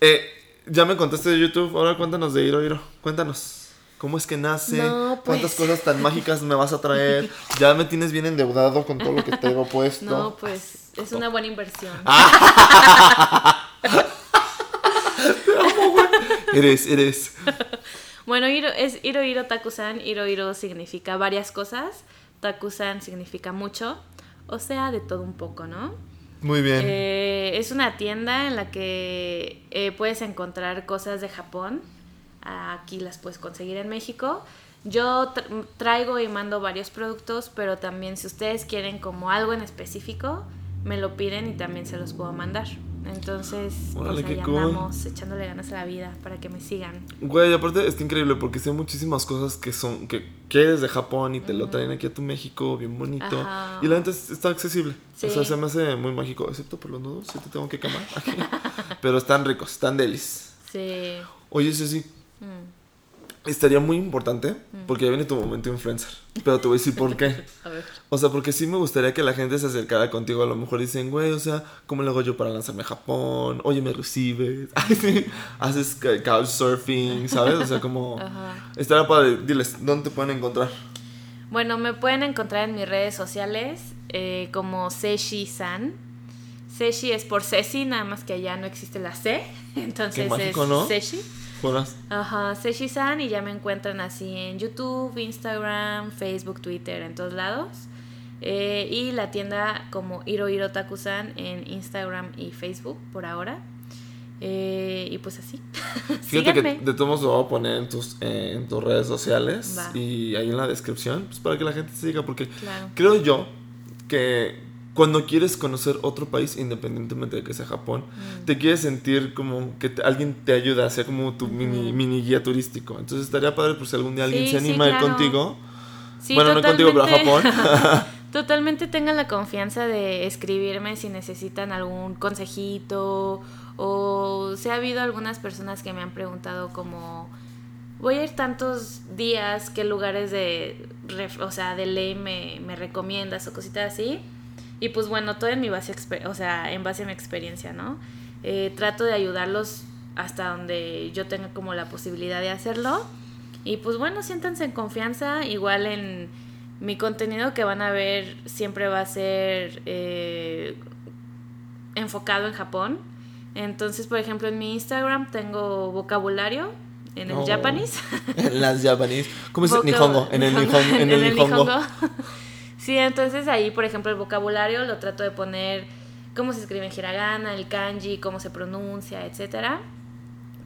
Eh, ya me contaste de YouTube. Ahora cuéntanos de Hiro Hiro. Cuéntanos. ¿Cómo es que nace? No, pues. ¿Cuántas cosas tan mágicas me vas a traer? (laughs) Ya me tienes bien endeudado con todo lo que tengo puesto. (laughs) No, pues, es una buena inversión. (laughs) Eres, eres. Bueno, Hiro, es Hiro Hiro Takusan. Hiro Hiro significa varias cosas. Takusan significa mucho. O sea, de todo un poco, ¿no? Muy bien. Eh, es una tienda en la que eh, puedes encontrar cosas de Japón. Aquí las puedes conseguir en México. Yo tra- traigo y mando varios productos, pero también si ustedes quieren como algo en específico, me lo piden y también se los puedo mandar. Entonces, Órale, pues cool. echándole ganas a la vida para que me sigan. Güey, aparte está increíble porque sé muchísimas cosas que son que quieres de Japón y te lo traen aquí a tu México, bien bonito. Ajá. Y la gente está accesible. O Sí. sea, se me hace muy mágico, excepto por los nudos, si te tengo que quemar. (laughs) Pero están ricos, están delis. Sí. Oye, Ceci, Mm. Estaría muy importante porque ya viene tu momento influencer. Pero te voy a decir por qué. (laughs) A ver. O sea, porque sí me gustaría que la gente se acercara contigo. A lo mejor dicen, güey, o sea, ¿cómo le hago yo para lanzarme a Japón? Oye, ¿me recibes? (laughs) Haces couchsurfing, ¿sabes? O sea, como... (laughs) Ajá. Estaría padre. Diles, ¿dónde te pueden encontrar? Bueno, me pueden encontrar en mis redes sociales eh, como Seshi-san. Seshi es por Ceci, nada más que allá no existe la C. Entonces mágico, es ¿no? Seshi. Jonas. Ajá, Seshi-san y ya me encuentran así en YouTube, Instagram, Facebook, Twitter, en todos lados. Eh, y la tienda como Hiro Hiro Taku-san en Instagram y Facebook por ahora. Eh, y pues así. (laughs) Fíjate que de todos lo voy a poner en tus, eh, en tus redes sociales Va. y ahí en la descripción, pues para que la gente siga, porque Claro. creo yo que cuando quieres conocer otro país, independientemente de que sea Japón, Mm. te quieres sentir como que te- alguien te ayuda, sea como tu mini, mini guía turístico. Entonces estaría padre por si algún día alguien Sí, se sí, anima ir claro. contigo. Sí, bueno, no contigo, pero a Japón. (laughs) (laughs) totalmente. Tengan la confianza de escribirme si necesitan algún consejito o si ha habido algunas personas que me han preguntado como voy a ir tantos días, qué lugares de, o sea, de ley me, me recomiendas o cositas así. Y pues bueno, todo en mi base, o sea, en base a mi experiencia, ¿no? Eh, trato de ayudarlos hasta donde yo tenga como la posibilidad de hacerlo. Y pues bueno, siéntanse en confianza. Igual en mi contenido que van a ver siempre va a ser eh, enfocado en Japón. Entonces, por ejemplo, en mi Instagram tengo vocabulario en el Oh. japonés. (laughs) en las japonés. ¿Cómo es Nihongo? En el Nihongo. (laughs) En el Nihongo. (laughs) sí, entonces ahí, por ejemplo, el vocabulario lo trato de poner cómo se escribe en hiragana, el kanji, cómo se pronuncia, etcétera.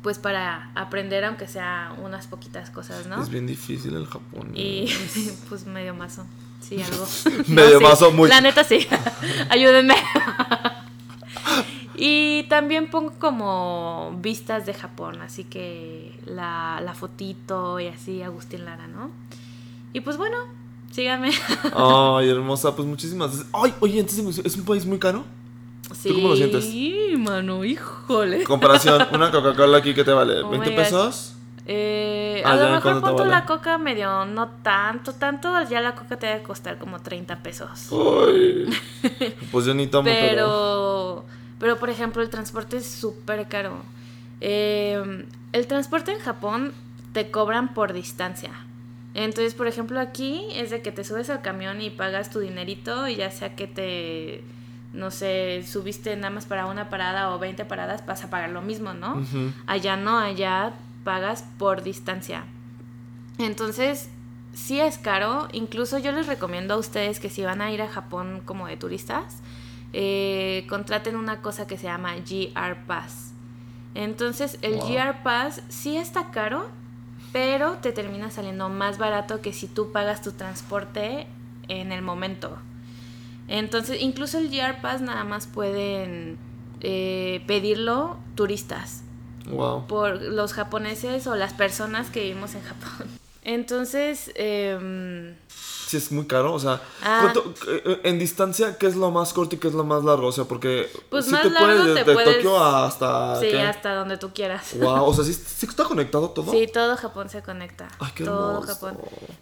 Pues para aprender, aunque sea unas poquitas cosas, ¿no? Es bien difícil el japonés. Y (laughs) pues medio mazo. Sí, algo. (laughs) Medio sí. mazo, muy- La neta sí. (laughs) Ayúdenme. y también pongo como vistas de Japón, así que la, la fotito y así, Agustín Lara, ¿no? Y pues bueno, síganme. Ay, hermosa, pues muchísimas gracias. Ay, oye, entonces es un país muy caro. Sí, cómo lo sientes? mano, híjole. Comparación, (laughs) una Coca-Cola aquí que te vale Oh 20 my gosh. pesos. Eh, Ah, a ya, lo mejor ¿cuánto te pon tú vale? la coca medio, no tanto, tanto, ya la coca te debe costar como 30 pesos. Ay. (laughs) Pues yo ni tomo, pero. pero, pero por ejemplo, el transporte es súper caro. Eh, el transporte en Japón te cobran por distancia. Entonces, por ejemplo, aquí es de que te subes al camión y pagas tu dinerito y ya sea que te, no sé, subiste nada más para una parada o 20 paradas, vas a pagar lo mismo, ¿no? Allá no, allá pagas por distancia. Entonces, sí es caro. Incluso yo les recomiendo a ustedes que si van a ir a Japón como de turistas, eh, contraten una cosa que se llama GR Pass. Entonces, el Wow. GR Pass sí está caro, pero te termina saliendo más barato que si tú pagas tu transporte en el momento. Entonces, incluso el GR Pass nada más pueden eh, pedirlo turistas Wow. por los japoneses o las personas que vivimos en Japón. (laughs) Entonces, em, sí es muy caro. O sea, Ah. ¿cuánto- eh, en distancia, ¿qué es lo más corto y qué es lo más largo? O sea, porque Pues sí más te largo puedes de, te de puedes- Tokio hasta... Sí, ¿qué? hasta donde tú quieras. Wow, o sea, (laughs) ¿sí, sí está conectado todo. Sí, todo Japón se conecta. Ay, qué todo hermoso. Japón.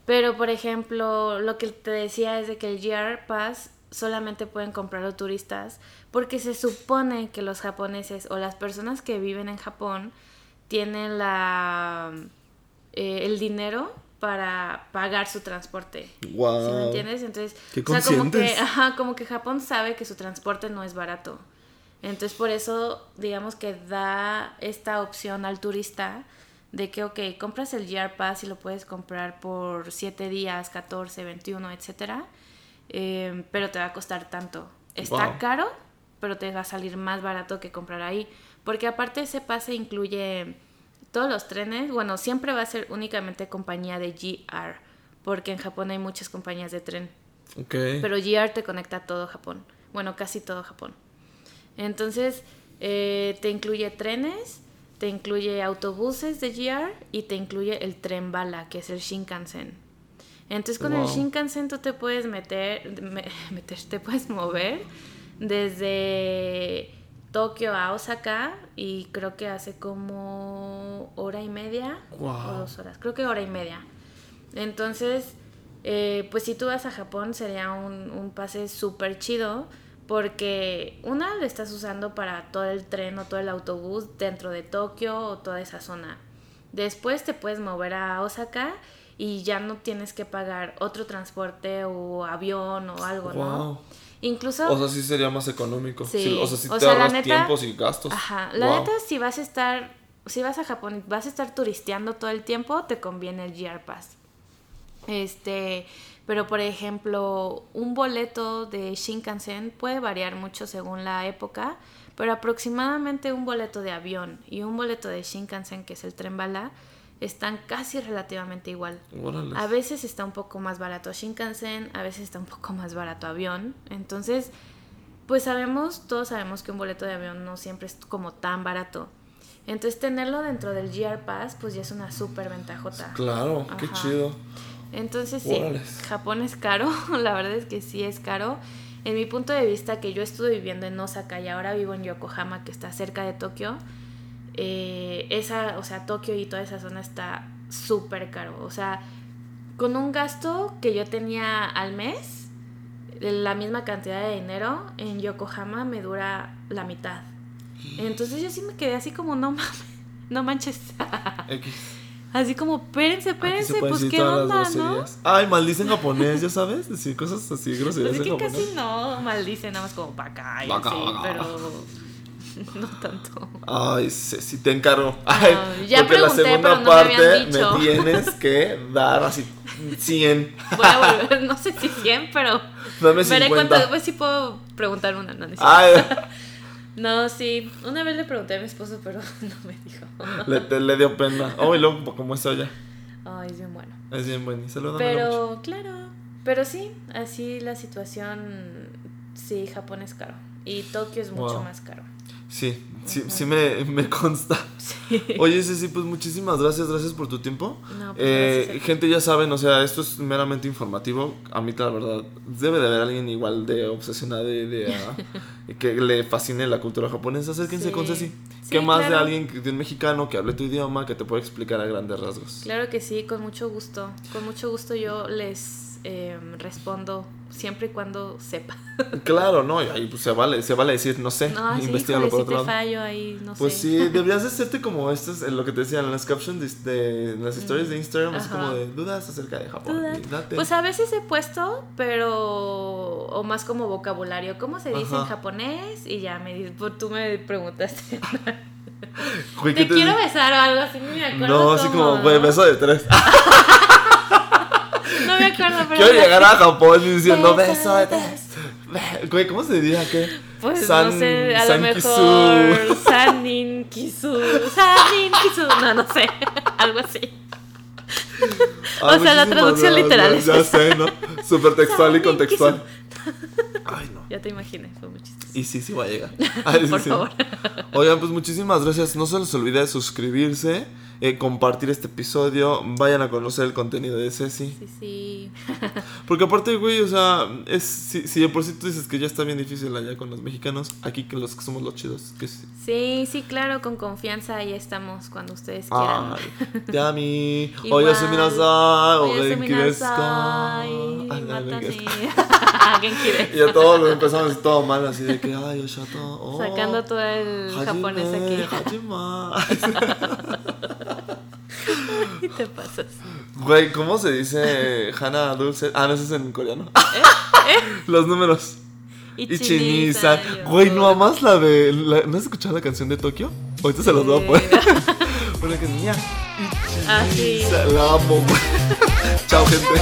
Pero, por ejemplo, lo que te decía es de que el GR Pass solamente pueden comprarlo turistas porque se supone que los japoneses o las personas que viven en Japón tienen la eh, el dinero para pagar su transporte. Wow. ¿Sí me entiendes? Entonces, Qué o sea, como que, ajá, como que Japón sabe que su transporte no es barato. Entonces, por eso, digamos que da esta opción al turista de que, ok, compras el GR Pass y lo puedes comprar por 7 días, 14, 21, etcétera, eh, pero te va a costar tanto. Está Wow. caro, pero te va a salir más barato que comprar ahí. Porque aparte ese pase incluye todos los trenes. Bueno, siempre va a ser únicamente compañía de GR, porque en Japón hay muchas compañías de tren. Pero GR te conecta a todo Japón. Bueno, casi todo Japón. Entonces, eh, te incluye trenes, te incluye autobuses de GR y te incluye el tren bala, que es el Shinkansen. Entonces, con el. Shinkansen tú te puedes meter, (laughs) me- meter, te puedes mover desde Tokio a Osaka y creo que hace como hora y media Wow. o dos horas. Creo que hora y media. Entonces, eh, pues si tú vas a Japón sería un, un pase súper chido porque una lo estás usando para todo el tren o todo el autobús dentro de Tokio o toda esa zona. Después te puedes mover a Osaka y ya no tienes que pagar otro transporte o avión o algo, ¿no? Incluso... O sea, sí sería más económico. Sí. Sí, o sea, sí O te sea, ahorras neta- tiempos y gastos. Ajá, la Wow. neta, si vas a estar, si vas a Japón y vas a estar turisteando todo el tiempo, te conviene el GR Pass. Este, pero por ejemplo, un boleto de Shinkansen puede variar mucho según la época, pero aproximadamente un boleto de avión y un boleto de Shinkansen, que es el tren bala, están casi relativamente igual. A veces está un poco más barato Shinkansen, a veces está un poco más barato avión. Entonces, pues sabemos, todos sabemos que un boleto de avión no siempre es como tan barato. Entonces, tenerlo dentro del GR Pass, pues ya es una súper ventajota. Claro, qué chido. Entonces, sí. Japón es caro, (laughs) la verdad es que sí es caro. En mi punto de vista, que yo estuve viviendo en Osaka y ahora vivo en Yokohama, que está cerca de Tokio, eh, esa, o sea, Tokio y toda esa zona está súper caro. O sea, con un gasto que yo tenía al mes, la misma cantidad de dinero, en Yokohama me dura la mitad. Entonces yo sí me quedé así como, no mames, (laughs) no manches. (laughs) Así como, espérense, espérense, pues qué onda, ¿no? groserías. Ay, maldicen japonés, ya sabes. Decir cosas así, groserías Pues es en que japonés. casi no maldice, nada más como para acá y así, pero (laughs) no tanto. Ay, Ceci, te encargo. Ay, Ay, ya porque la segunda pero no parte me tienes (laughs) que dar así 100. Voy a volver, no sé si 100, pero Dame veré 50. cuánto, después sí puedo preguntar una, no, no, es. Ay, (laughs) No, sí, una vez le pregunté a mi esposo, pero no me dijo. le, te- le dio pena. Oh, y luego, como está ya. Ay, es bien bueno. Es bien bueno. Saludame mucho. Pero, claro, pero sí, así la situación, sí, Japón es caro. Y Tokio es mucho Wow. más caro. Sí, sí, sí me, me consta. Oye, Ceci, pues muchísimas gracias, gracias por tu tiempo. No, pues, Eh, gente, ya saben, o sea, esto es meramente informativo. A mí, la verdad, debe de haber alguien igual de obsesionado y de, ah, (laughs) que le fascine la cultura japonesa. Acérquense Sí. con Ceci. Sí, ¿Qué más de alguien, de un mexicano que hable tu idioma, que te pueda explicar a grandes rasgos? Claro que sí, con mucho gusto. Con mucho gusto yo les eh, respondo siempre y cuando sepa. (laughs) Claro, no, y ahí pues, se vale, se vale decir, no sé, No, sí, híjole, por otro te lado. fallo ahí, no Pues sé. sí, (laughs) deberías de hacerte como estas, en lo que te decían en las captions de, de- en las historias de Instagram, Mm, Ajá. como de dudas acerca de Japón. Pues a veces he puesto, pero. O más como vocabulario. ¿Cómo se dice en japonés? Y ya me di- pues, tú me preguntaste. (laughs) Güey, ¿qué Te quiero besar o algo así, no me acuerdo. No, así como, beso de tres. Acuerdo, pero. Quiero llegar a Japón diciendo Beso beso tres. Güey, ¿cómo se diría qué? Pues San- no sé, a San lo Kisu. mejor. Sanin Kisu. Sanin Kisu. No, no sé. (laughs) Algo así. Ah, O sea, la traducción literal Ya sé, ¿no? Súper textual y contextual. Ay, no. Ya te imaginé, fue muy chistoso. Y sí, sí va a llegar. (laughs) Ay, Por sí. favor. Oigan, pues muchísimas gracias. No se les olvide suscribirse, eh, compartir este episodio. Vayan a conocer el contenido de Ceci. Sí, sí. (laughs) Porque aparte, güey, o sea, es, si, si de por sí tú dices que ya está bien difícil allá con los mexicanos, aquí que los que somos los chidos. Que sí. Sí, sí, claro, con confianza ahí estamos cuando ustedes quieran. Ay, Yami, oye, minasai, Oye, o se genki desu ka? minasai, Ay, la mátame. verga. Genki Y a todos lo empezamos todo mal, así de que, ay, Oshato, oh, Sacando todo el japonés aquí. (laughs) (laughs) (laughs) Y te pasas. Güey, ¿cómo se dice Hana Dulce? Ah, no, eso es en coreano. ¿Eh? Los números. Ichinisa. Ichinisa. Güey, ¿no amas la de. la- ¿No has escuchado la canción de Tokio? Ahorita se los voy a poner. Una (laughs) que niña. Ah, sí. La amo, güey. (laughs) Chao, gente.